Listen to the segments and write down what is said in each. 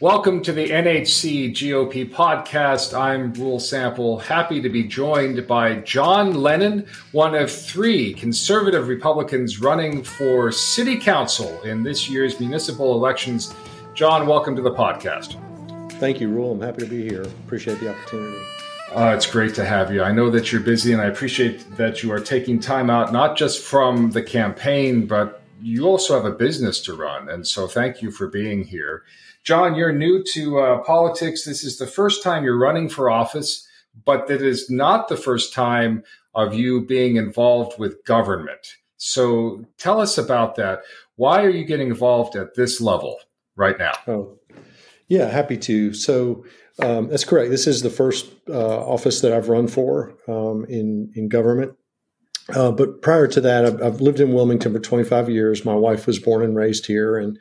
Welcome to the NHC GOP podcast. I'm Rule Sample, happy to be joined by John Lennon, one of three conservative Republicans running for city council in this year's municipal elections. John, welcome to the podcast. Thank you, Rule. I'm happy to be here. Appreciate the opportunity. Uh, it's great to have you. I know that you're busy, and I appreciate that you are taking time out, not just from the campaign, but you also have a business to run. And so thank you for being here. John, you're new to uh, politics. This is the first time you're running for office, but that is not the first time of you being involved with government. So tell us about that. Why are you getting involved at this level right now? Oh, yeah, happy to. So um, that's correct. This is the first uh, office that I've run for um, in in government. Uh, but prior to that, I've, I've, lived in Wilmington for 25 years. My wife was born and raised here, and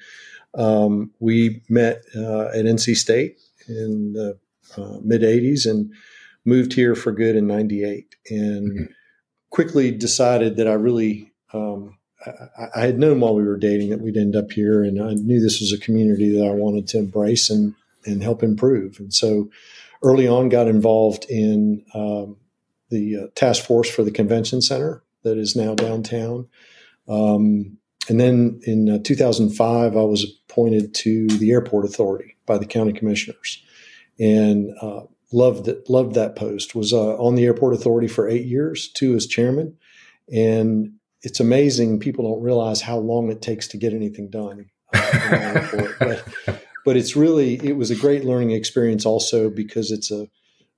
um, we met uh, at NC State in the uh, mid 80s and moved here for good in 98 and mm-hmm. quickly decided that I really, um, I, I, had known while we were dating that we'd end up here. And I knew this was a community that I wanted to embrace and, and help improve. And so early on got involved in um, the uh, task force for the convention center that is now downtown. Um, and then in uh, 2005, I was appointed to the airport authority by the county commissioners, and uh, loved that loved that post. Was uh, on the airport authority for eight years, two as chairman, and it's amazing people don't realize how long it takes to get anything done. Uh, but, but it's really it was a great learning experience also because it's a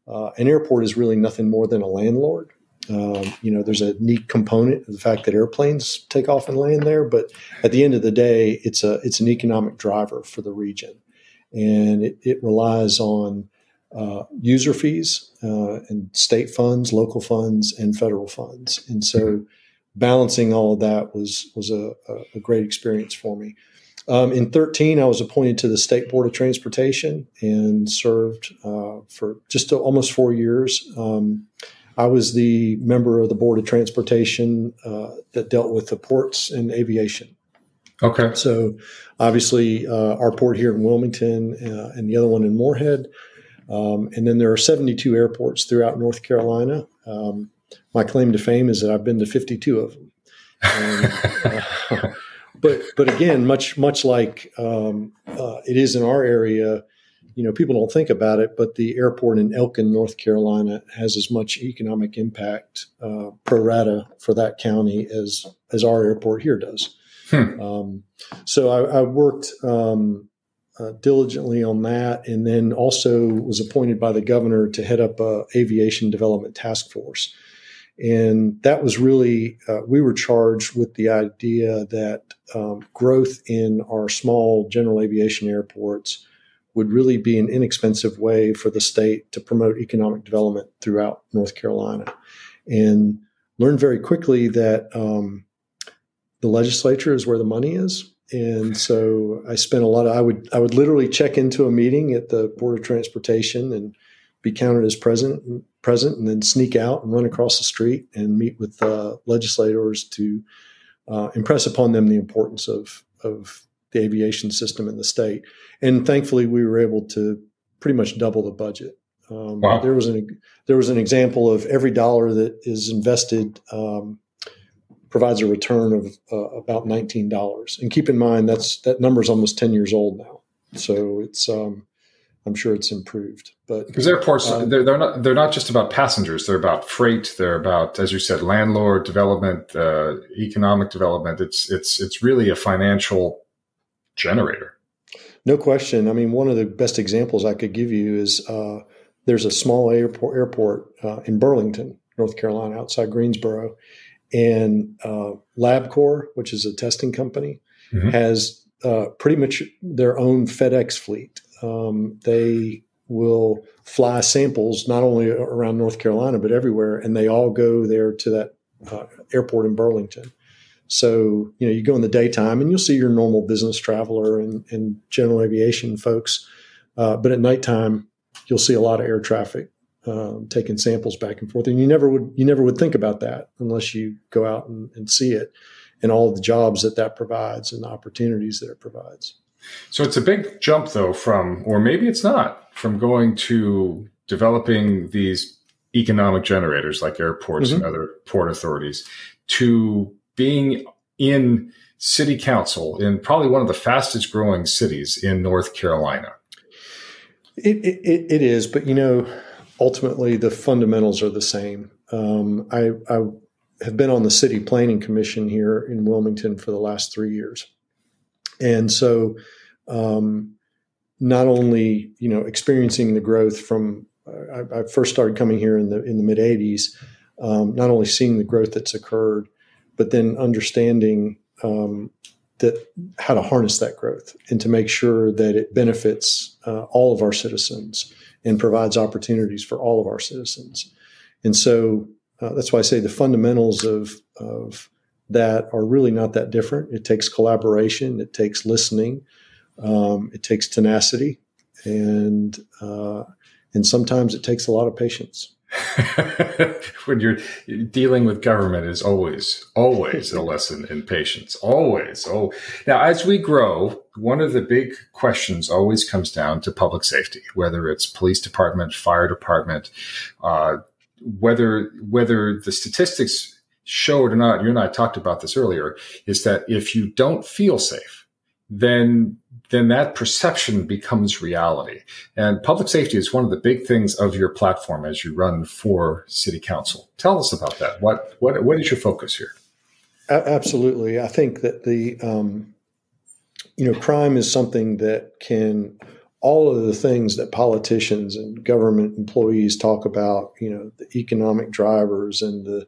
uh, an airport is really nothing more than a landlord um, you know, there's a neat component of the fact that airplanes take off and land there, but at the end of the day, it's a it's an economic driver for the region, and it, it relies on uh, user fees uh, and state funds, local funds, and federal funds, and so balancing all of that was was a, a great experience for me. Um, in 13, I was appointed to the State Board of Transportation and served uh, for just almost four years. Um, I was the member of the board of transportation uh, that dealt with the ports and aviation. Okay. So obviously, uh, our port here in Wilmington uh, and the other one in Morehead. Um, and then there are 72 airports throughout North Carolina. Um, my claim to fame is that I've been to 52 of them. And, but but again, much much like um, uh, it is in our area, you know, people don't think about it, but the airport in Elkin, North Carolina, has as much economic impact uh, pro rata for that county as as our airport here does. Hmm. Um, so I, I worked um, uh, diligently on that, and then also was appointed by the governor to head up a aviation development task force. And that was really, uh, we were charged with the idea that um, growth in our small general aviation airports would really be an inexpensive way for the state to promote economic development throughout North Carolina. And learned very quickly that um, the legislature is where the money is. And so I spent a lot of I would I would literally check into a meeting at the Board of Transportation and be counted as present present and then sneak out and run across the street and meet with uh, legislators to uh, impress upon them the importance of of the aviation system in the state. And thankfully, we were able to pretty much double the budget. Um, wow. There was an there was an example of every dollar that is invested um, provides a return of uh, about nineteen dollars. And keep in mind that's that number is almost ten years old now, so it's um, I'm sure it's improved. But because airports um, they're, they're not they're not just about passengers; they're about freight. They're about, as you said, landlord development, uh, economic development. It's it's it's really a financial generator. No question. I mean, one of the best examples I could give you is uh, there's a small airport, airport uh, in Burlington, North Carolina, outside Greensboro, and uh, LabCorp, which is a testing company, mm-hmm. has uh, pretty much their own FedEx fleet. Um, they will fly samples not only around North Carolina but everywhere, and they all go there to that uh, airport in Burlington. So, you know, you go in the daytime and you'll see your normal business traveler and, and general aviation folks. Uh, but at nighttime, you'll see a lot of air traffic um, taking samples back and forth. And you never would you never would think about that unless you go out and, and see it and all the jobs that that provides and the opportunities that it provides. So it's a big jump, though, from, or maybe it's not, from going to developing these economic generators like airports mm-hmm. and other port authorities to being in city council in probably one of the fastest growing cities in North Carolina. It, it, it is, but you know, ultimately the fundamentals are the same. Um, I, I have been on the city planning commission here in Wilmington for the last three years, and so um, not only you know experiencing the growth from I, I first started coming here in the in the mid '80s, um, not only seeing the growth that's occurred, but then understanding um, that how to harness that growth and to make sure that it benefits uh, all of our citizens and provides opportunities for all of our citizens. And so uh, that's why I say the fundamentals of, of that are really not that different. It takes collaboration, it takes listening, um, it takes tenacity, and uh, and sometimes it takes a lot of patience. when you're dealing with government is always always a lesson in patience. Always. Oh now as we grow one of the big questions always comes down to public safety whether it's police department fire department uh, whether whether the statistics show it or not you and i talked about this earlier is that if you don't feel safe then then that perception becomes reality. And public safety is one of the big things of your platform as you run for city council. Tell us about that. What what what is your focus here? Absolutely, I think that the um, you know crime is something that can all of the things that politicians and government employees talk about, you know, the economic drivers and the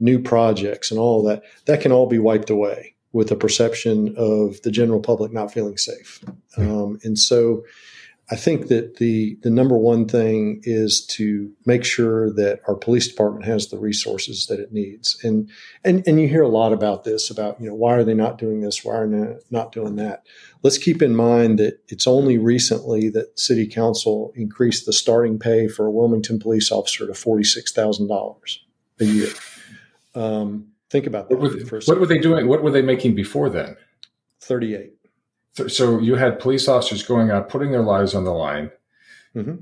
new projects and all that, that can all be wiped away with a perception of the general public not feeling safe. Um, and so I think that the the number one thing is to make sure that our police department has the resources that it needs. And and and you hear a lot about this about you know why are they not doing this? Why are they not doing that? Let's keep in mind that it's only recently that City Council increased the starting pay for a Wilmington police officer to forty six thousand dollars a year. Um, Think about that. What were, what were they doing? What were they making before then? 38. So you had police officers going out, putting their lives on the line mm-hmm.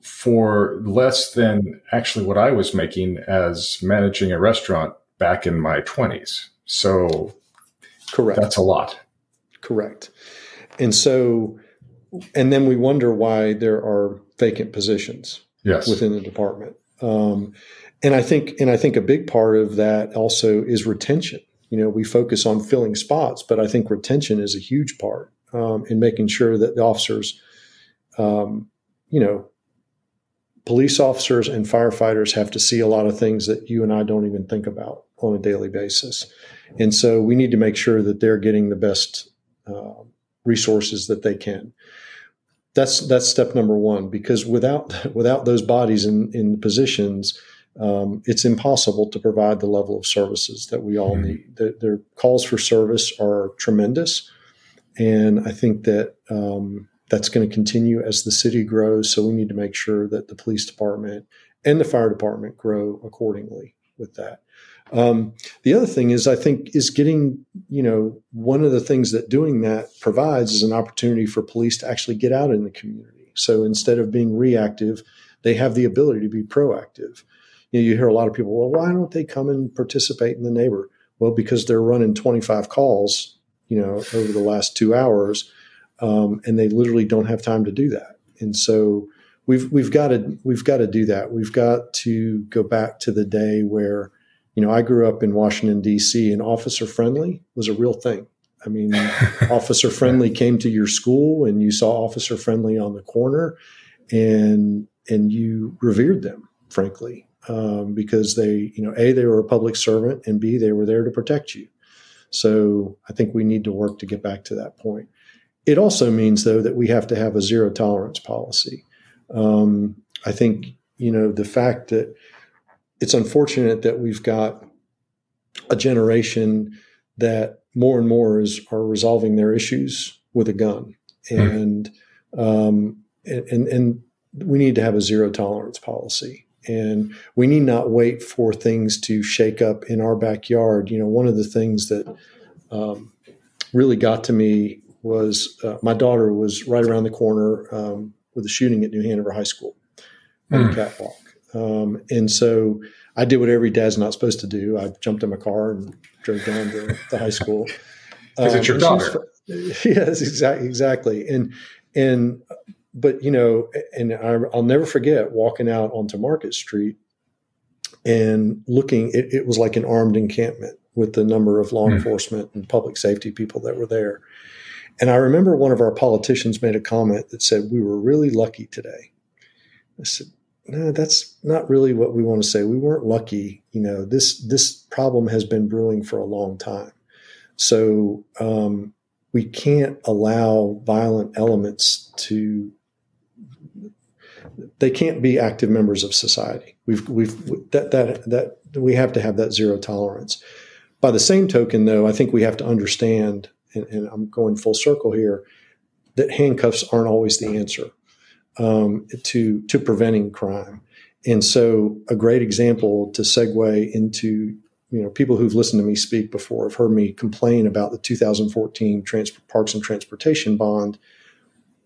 for less than actually what I was making as managing a restaurant back in my 20s. So correct. That's a lot. Correct. And so, and then we wonder why there are vacant positions yes. within the department. Um, and I think and I think a big part of that also is retention. You know, we focus on filling spots, but I think retention is a huge part um, in making sure that the officers, um, you know, police officers and firefighters have to see a lot of things that you and I don't even think about on a daily basis, and so we need to make sure that they're getting the best uh, resources that they can that's that's step number one because without without those bodies in in positions um, it's impossible to provide the level of services that we all mm-hmm. need. The, their calls for service are tremendous, and I think that um, that's going to continue as the city grows. So we need to make sure that the police department and the fire department grow accordingly with that. Um, the other thing is, I think, is getting, you know, one of the things that doing that provides is an opportunity for police to actually get out in the community. So instead of being reactive, they have the ability to be proactive you, know, you hear a lot of people, well, why don't they come and participate in the neighbor? Well, because they're running 25 calls, you know, over the last two hours, um, and they literally don't have time to do that. And so we've we've got to we've got to do that. We've got to go back to the day where, you know, I grew up in Washington D.C. and officer friendly was a real thing. I mean, officer friendly came to your school and you saw officer friendly on the corner, and and you revered them, frankly um, because they, you know, A, they were a public servant, and B, they were there to protect you. So I think we need to work to get back to that point. It also means, though, that we have to have a zero tolerance policy. Um, I think, you know, the fact that it's unfortunate that we've got a generation that more and more is are resolving their issues with a gun, hmm. and um, and and we need to have a zero tolerance policy and we need not wait for things to shake up in our backyard. You know, one of the things that um, really got to me was uh, my daughter was right around the corner um, with a shooting at New Hanover High School on mm. the catwalk. Um, and so I did what every dad's not supposed to do. I jumped in my car and drove down to the high school. Because um, it's your daughter. yes, exactly, exactly. And and but you know, and I, will never forget walking out onto Market Street and looking. It, it was like an armed encampment with the number of law mm. enforcement and public safety people that were there. And I remember one of our politicians made a comment that said, "We were really lucky today." I said, "No, that's not really what we want to say. We weren't lucky. You know, this this problem has been brewing for a long time. So um, we can't allow violent elements to they can't be active members of society. We've we've that that that we have to have that zero tolerance. By the same token, though, I think we have to understand, and, and I'm going full circle here, that handcuffs aren't always the answer um, to to preventing crime. And so, a great example to segue into you know people who've listened to me speak before have heard me complain about the 2014 trans- Parks and Transportation Bond,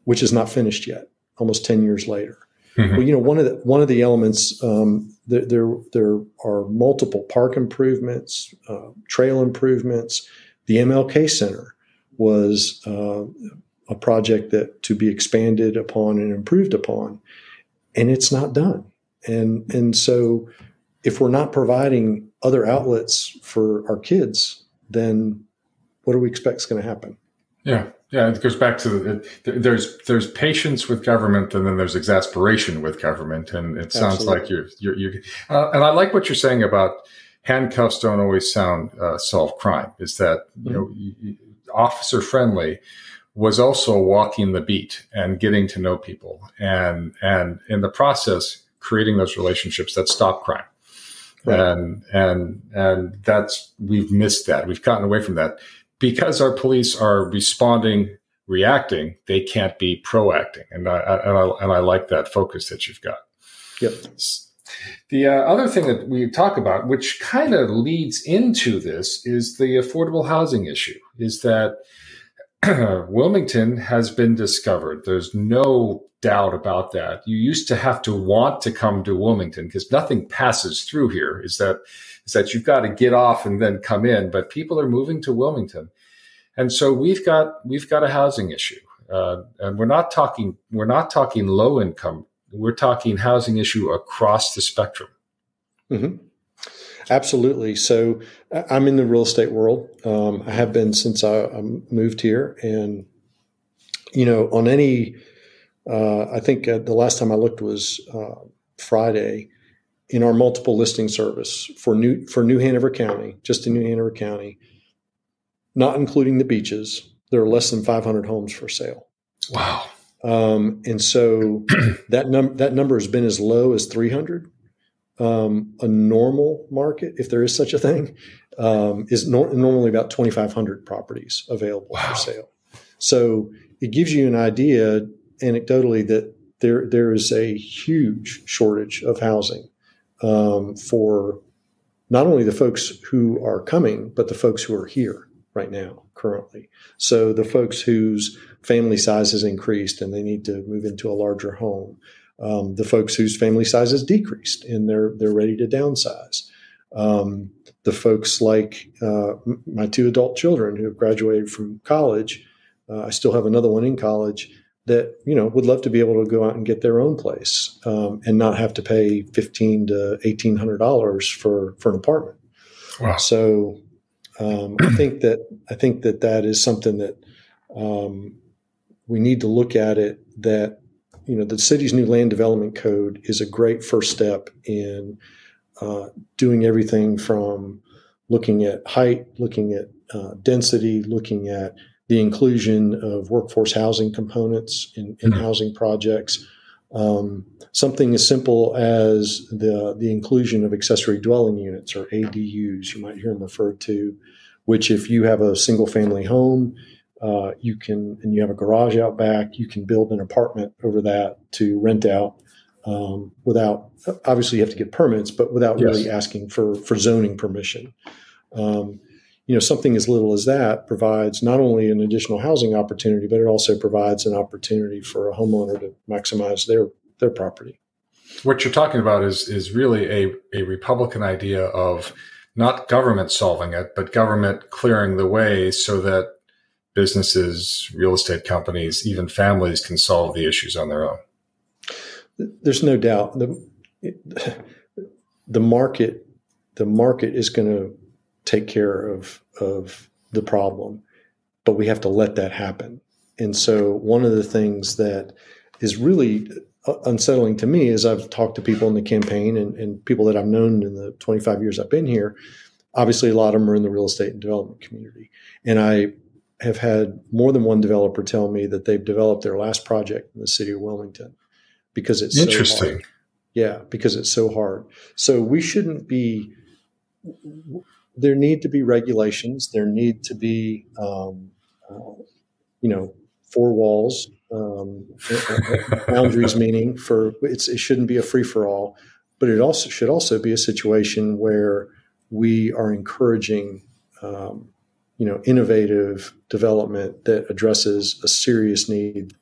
which is not finished yet, almost 10 years later. Mm-hmm. Well, you know, one of the one of the elements um, there, there, there are multiple park improvements, uh, trail improvements. The MLK Center was uh, a project that to be expanded upon and improved upon, and it's not done. And and so, if we're not providing other outlets for our kids, then what do we expect is going to happen? Yeah, yeah, it goes back to the, there's there's patience with government, and then there's exasperation with government, and it sounds Absolutely. like you're you're, you're uh, and I like what you're saying about handcuffs don't always sound uh, solve crime. Is that you mm-hmm. know officer friendly was also walking the beat and getting to know people, and and in the process creating those relationships that stop crime. Right. And and and that's we've missed that. We've gotten away from that because our police are responding, reacting, they can't be proacting. And I, and I, and I like that focus that you've got. Yep. The uh, other thing that we talk about, which kind of leads into this, is the affordable housing issue. Is that Wilmington has been discovered. There's no doubt about that. You used to have to want to come to Wilmington because nothing passes through here. Is that is that you've got to get off and then come in. But people are moving to Wilmington, and so we've got we've got a housing issue, uh, and we're not talking we're not talking low income. We're talking housing issue across the spectrum. Mm-hmm. Absolutely. So I'm in the real estate world. Um, I have been since I, I, moved here, and you know, on any, uh, I think uh, the last time I looked was uh, Friday in our multiple listing service for New for New Hanover County, just in New Hanover County, not including the beaches, there are less than 500 homes for sale. Wow. Um, and so that number that number has been as low as 300. Um, a normal market, if there is such a thing, um, is nor- normally about 2,500 properties available wow. for sale. So it gives you an idea, anecdotally, that there there is a huge shortage of housing um, for not only the folks who are coming, but the folks who are here right now, currently. So the folks whose family size has increased and they need to move into a larger home. Um, the folks whose family size has decreased and they're they're ready to downsize. Um, the folks like uh, my two adult children who have graduated from college. Uh, I still have another one in college that you know would love to be able to go out and get their own place um, and not have to pay fifteen to eighteen hundred dollars for for an apartment. Wow. So um, I think that I think that that is something that um, we need to look at it. That you know the city's new land development code is a great first step in uh, doing everything from looking at height, looking at uh, density, looking at the inclusion of workforce housing components in, in mm-hmm. housing projects. Um, something as simple as the the inclusion of accessory dwelling units or ADUs, you might hear them referred to, which if you have a single family home, uh, you can and you have a garage out back, you can build an apartment over that to rent out um, without obviously you have to get permits, but without yes. really asking for for zoning permission. Um, you know, something as little as that provides not only an additional housing opportunity, but it also provides an opportunity for a homeowner to maximize their their property. What you're talking about is is really a, a Republican idea of not government solving it, but government clearing the way so that businesses, real estate companies, even families can solve the issues on their own. There's no doubt the the market the market is going to take care of of the problem, but we have to let that happen. And so one of the things that is really unsettling to me is I've talked to people in the campaign and, and, people that I've known in the 25 years I've been here. Obviously, a lot of them are in the real estate and development community. And I have had more than one developer tell me that they've developed their last project in the city of Wilmington because it's interesting. So yeah, because it's so hard. So we shouldn't be. There need to be regulations. There need to be, um, uh, you know, four walls, um, boundaries. meaning for it's it shouldn't be a free for all, but it also should also be a situation where we are encouraging um, you know, innovative development that addresses a serious need.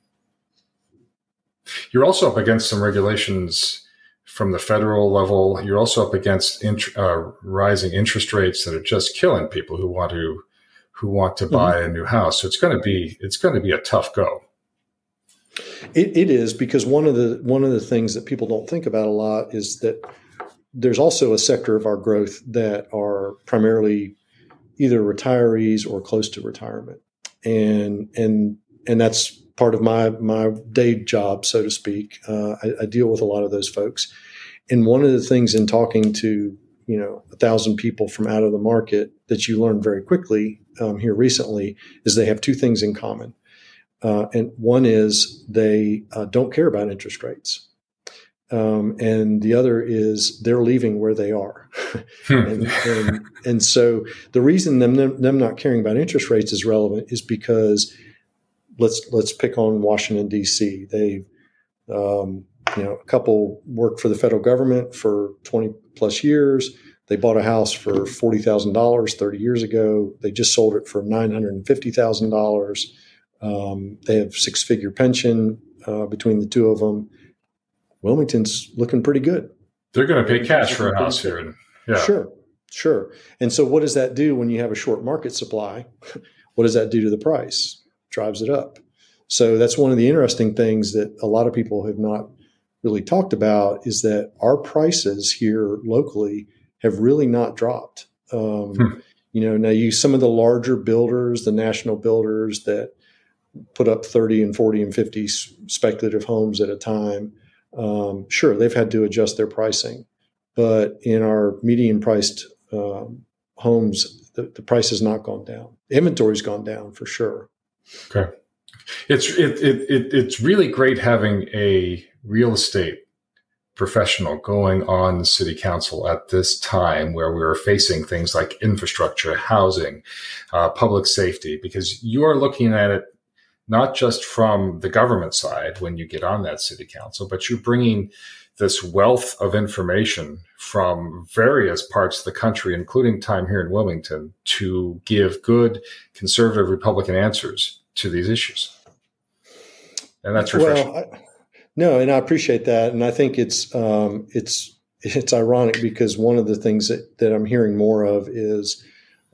You're also up against some regulations from the federal level. You're also up against int- uh, rising interest rates that are just killing people who want to who want to buy mm-hmm. a new house. So it's going to be it's going to be a tough go. It, it is because one of the one of the things that people don't think about a lot is that there's also a sector of our growth that are primarily either retirees or close to retirement, and and and that's part of my my day job, so to speak. Uh, I, I, deal with a lot of those folks, and one of the things in talking to you know a thousand people from out of the market that you learn very quickly um, here recently is they have two things in common, uh, and one is they uh, don't care about interest rates. Um, and the other is they're leaving where they are. Hmm. and, and, and, so the reason them, them not caring about interest rates is relevant is because let's let's pick on Washington D.C. They, um, you know, a couple worked for the federal government for twenty plus years. They bought a house for forty thousand dollars thirty years ago. They just sold it for nine hundred and fifty thousand um, dollars. They have six figure pension uh, between the two of them Wilmington's looking pretty good. They're going to pay cash for a house here. And, yeah. Sure, sure. And so, what does that do when you have a short market supply? what does that do to the price? Drives it up. So that's one of the interesting things that a lot of people have not really talked about is that our prices here locally have really not dropped. Um, hmm. You know, now you some of the larger builders, the national builders that put up 30 and 40 and 50 speculative homes at a time um, sure, they've had to adjust their pricing, but in our median priced um, homes, the, the, price has not gone down. Inventory's gone down for sure. Okay, it's it, it, it it's really great having a real estate professional going on city council at this time where we're facing things like infrastructure, housing, uh, public safety, because you are looking at it not just from the government side when you get on that city council, but you're bringing this wealth of information from various parts of the country, including time here in Wilmington, to give good conservative Republican answers to these issues. And that's refreshing. Well, I, no, and I appreciate that, and I think it's um, it's it's ironic because one of the things that, that I'm hearing more of is,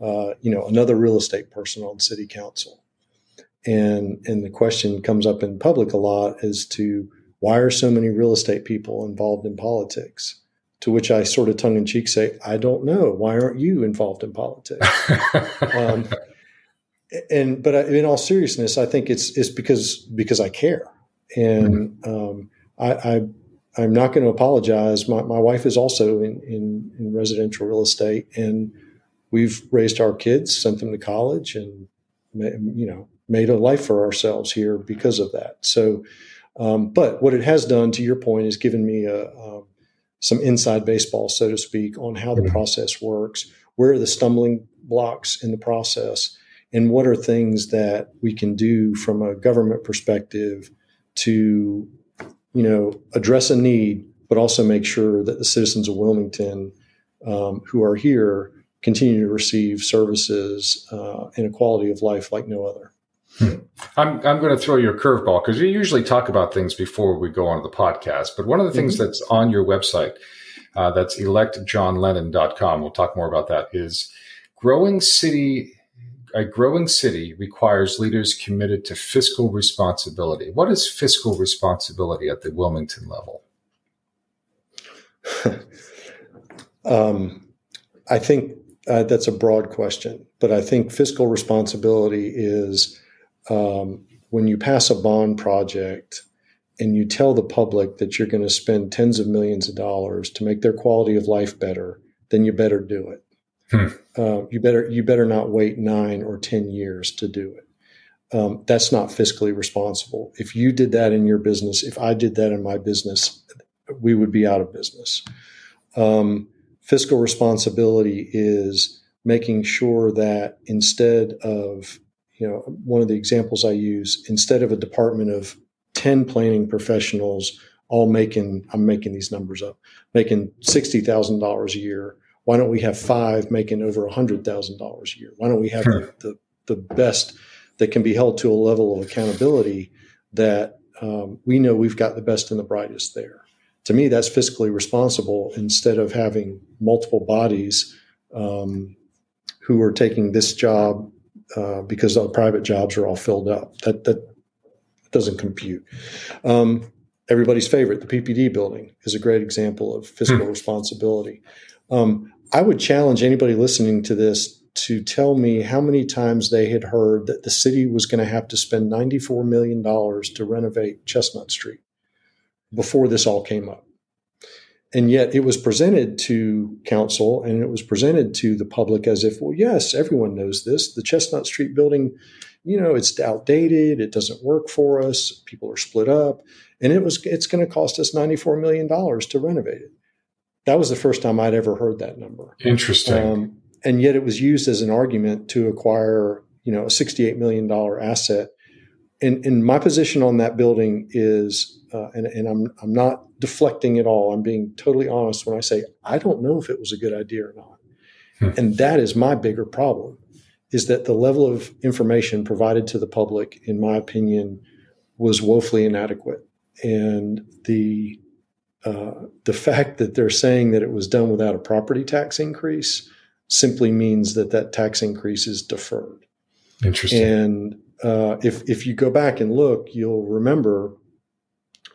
uh, you know, another real estate person on city council and and the question comes up in public a lot as to why are so many real estate people involved in politics? To which i sort of tongue in cheek say i don't know. Why aren't you involved in politics? Um, and but in all seriousness i think it's it's because because i care. And mm-hmm. um, I, I i'm not going to apologize. My, my wife is also in, in in residential real estate and we've raised our kids sent them to college and you know made a life for ourselves here because of that. So, um, but what it has done, to your point, is given me a, a, some inside baseball, so to speak, on how the mm-hmm. process works. Where are the stumbling blocks in the process, and what are things that we can do from a government perspective to, you know, address a need, but also make sure that the citizens of Wilmington um, who are here continue to receive services uh, and a quality of life like no other. Hmm. I'm, I'm going to throw you a curveball because we usually talk about things before we go on to the podcast. But one of the things mm-hmm. that's on your website, uh, that's electjohnlennon.com, we'll talk more about that, is growing city. A growing city requires leaders committed to fiscal responsibility. What is fiscal responsibility at the Wilmington level? um, I think uh, that's a broad question, but I think fiscal responsibility is um, when you pass a bond project and you tell the public that you're going to spend tens of millions of dollars to make their quality of life better, then you better do it. Hmm. Uh, you better you better not wait nine or ten years to do it. Um, that's not fiscally responsible. If you did that in your business, if I did that in my business, we would be out of business. Um, fiscal responsibility is making sure that instead of you know, one of the examples I use, instead of a department of 10 planning professionals all making, I'm making these numbers up, making $60,000 a year, why don't we have five making over $100,000 a year? Why don't we have the, the, the, best that can be held to a level of accountability that um, we know we've got the best and the brightest there? To me, that's fiscally responsible instead of having multiple bodies um, who are taking this job uh, because the private jobs are all filled up. That that doesn't compute. Um, everybody's favorite, the PPD building, is a great example of fiscal hmm. responsibility. Um, I would challenge anybody listening to this to tell me how many times they had heard that the city was going to have to spend $94 million to renovate Chestnut Street before this all came up and yet it was presented to council and it was presented to the public as if well yes everyone knows this. The chestnut street building you know it's outdated. It doesn't work for us. People are split up. And it was it's going to cost us 94 million dollars to renovate it. That was the first time i'd ever heard that number. Interesting. Um, and yet it was used as an argument to acquire you know a 68 million dollar asset. And, and my position on that building is uh, and, and I'm, I'm not deflecting at all. I'm being totally honest when I say I don't know if it was a good idea or not. Hmm. And that is my bigger problem is that the level of information provided to the public, in my opinion, was woefully inadequate. And the uh, the fact that they're saying that it was done without a property tax increase simply means that that tax increase is deferred. Interesting. And uh, if if you go back and look, you'll remember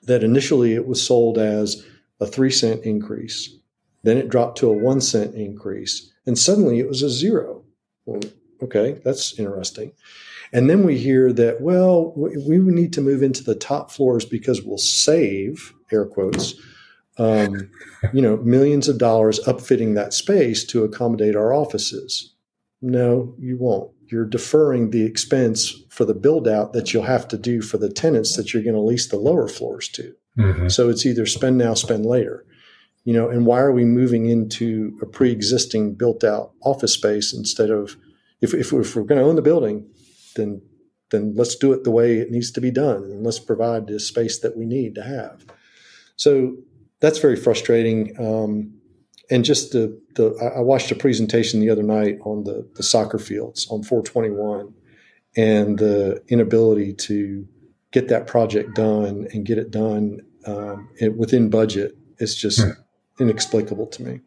that initially it was sold as a three cent increase. Then it dropped to a one cent increase. And suddenly it was a zero. Well, okay, that's interesting. And then we hear that, well, we need to move into the top floors because we'll save, air quotes, um, you know, millions of dollars upfitting that space to accommodate our offices. No, you won't you're deferring the expense for the build out that you'll have to do for the tenants that you're going to lease the lower floors to. Mm-hmm. So it's either spend now, spend later. You know, and why are we moving into a pre-existing built-out office space instead of if, if, if we're going to own the building, then then let's do it the way it needs to be done, and let's provide the space that we need to have. So that's very frustrating. Um, and just the the I watched a presentation the other night on the the soccer fields on 421 and the inability to get that project done and get it done um, within budget is just hmm. inexplicable to me.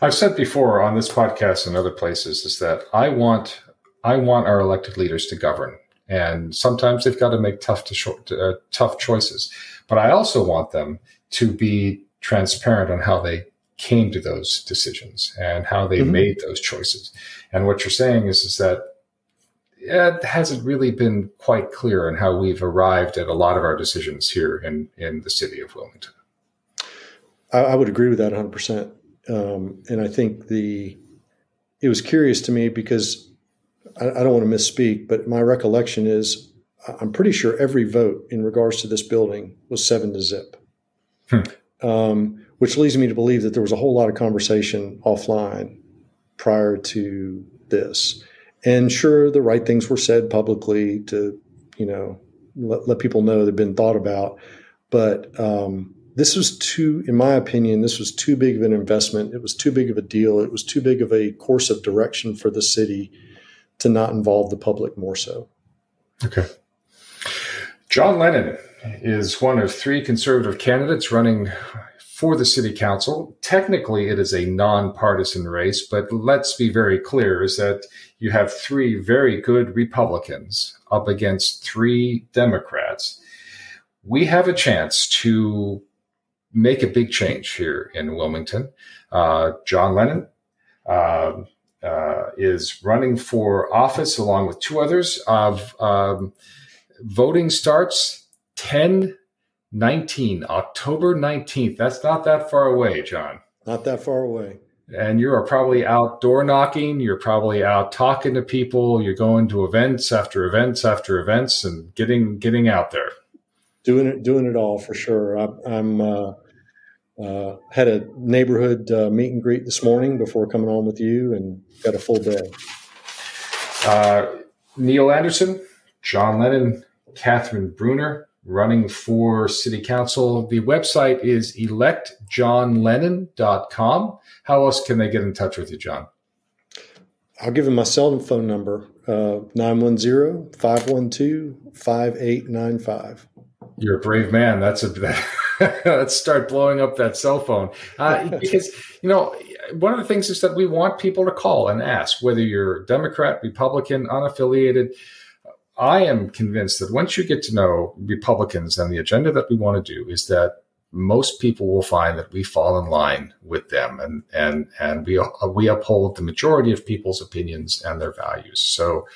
I've said before on this podcast and other places is that I want I want our elected leaders to govern, and sometimes they've got to make tough to short, uh, tough choices. But I also want them to be transparent on how they came to those decisions and how they mm-hmm. made those choices. And what you're saying is, is that it hasn't really been quite clear on how we've arrived at a lot of our decisions here in, in the city of Wilmington. I, I would agree with that 100%. Um, and I think the it was curious to me because I, I don't want to misspeak, but my recollection is I'm pretty sure every vote in regards to this building was seven to zip. Hmm. Um, which leads me to believe that there was a whole lot of conversation offline prior to this. And sure, the right things were said publicly to, you know, let, let people know they've been thought about. But um, this was too, in my opinion, this was too big of an investment. It was too big of a deal. It was too big of a course of direction for the city to not involve the public more so. Okay. John Lennon is one of three conservative candidates running for the city council. Technically, it is a nonpartisan race, but let's be very clear is that you have three very good Republicans up against three Democrats. We have a chance to make a big change here in Wilmington. Uh, John Lennon uh, uh, is running for office along with two others. Of um, voting starts 10 19, October 19th. That's not that far away, John. Not that far away. And you are probably out door knocking. You're probably out talking to people. You're going to events after events after events and getting getting out there. Doing it, doing it all for sure. I, am uh, uh, had a neighborhood uh, meet and greet this morning before coming on with you, and got a full day. Uh, Neil Anderson, John Lennon, Catherine Bruner, running for city council. The website is electjohnlennon.com. How else can they get in touch with you, John? I'll give them my cell phone number, uh, 910 512 5895. You're a brave man. That's a let's start blowing up that cell phone uh, because you know one of the things is that we want people to call and ask whether you're Democrat, Republican, unaffiliated. I am convinced that once you get to know Republicans and the agenda that we want to do is that most people will find that we fall in line with them and and and we we uphold the majority of people's opinions and their values. So,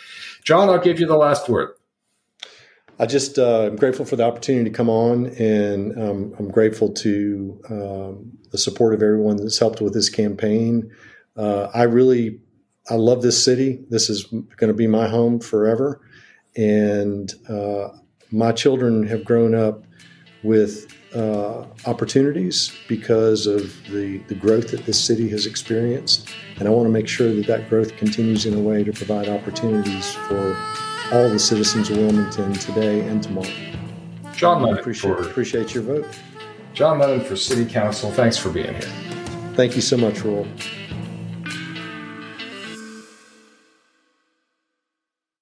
John, I'll give you the last word. I just uh, I'm grateful for the opportunity to come on, and um, I'm grateful to um, the support of everyone that's helped with this campaign. Uh, I really I love this city. This is going to be my home forever and uh, my children have grown up with uh, opportunities because of the, the growth that this city has experienced. And I want to make sure that that growth continues in a way to provide opportunities for all the citizens of Wilmington today and tomorrow. John Lennon. Appreciate, for, appreciate your vote. John Lennon for City Council. Thanks for being here. Thank you so much, Roel.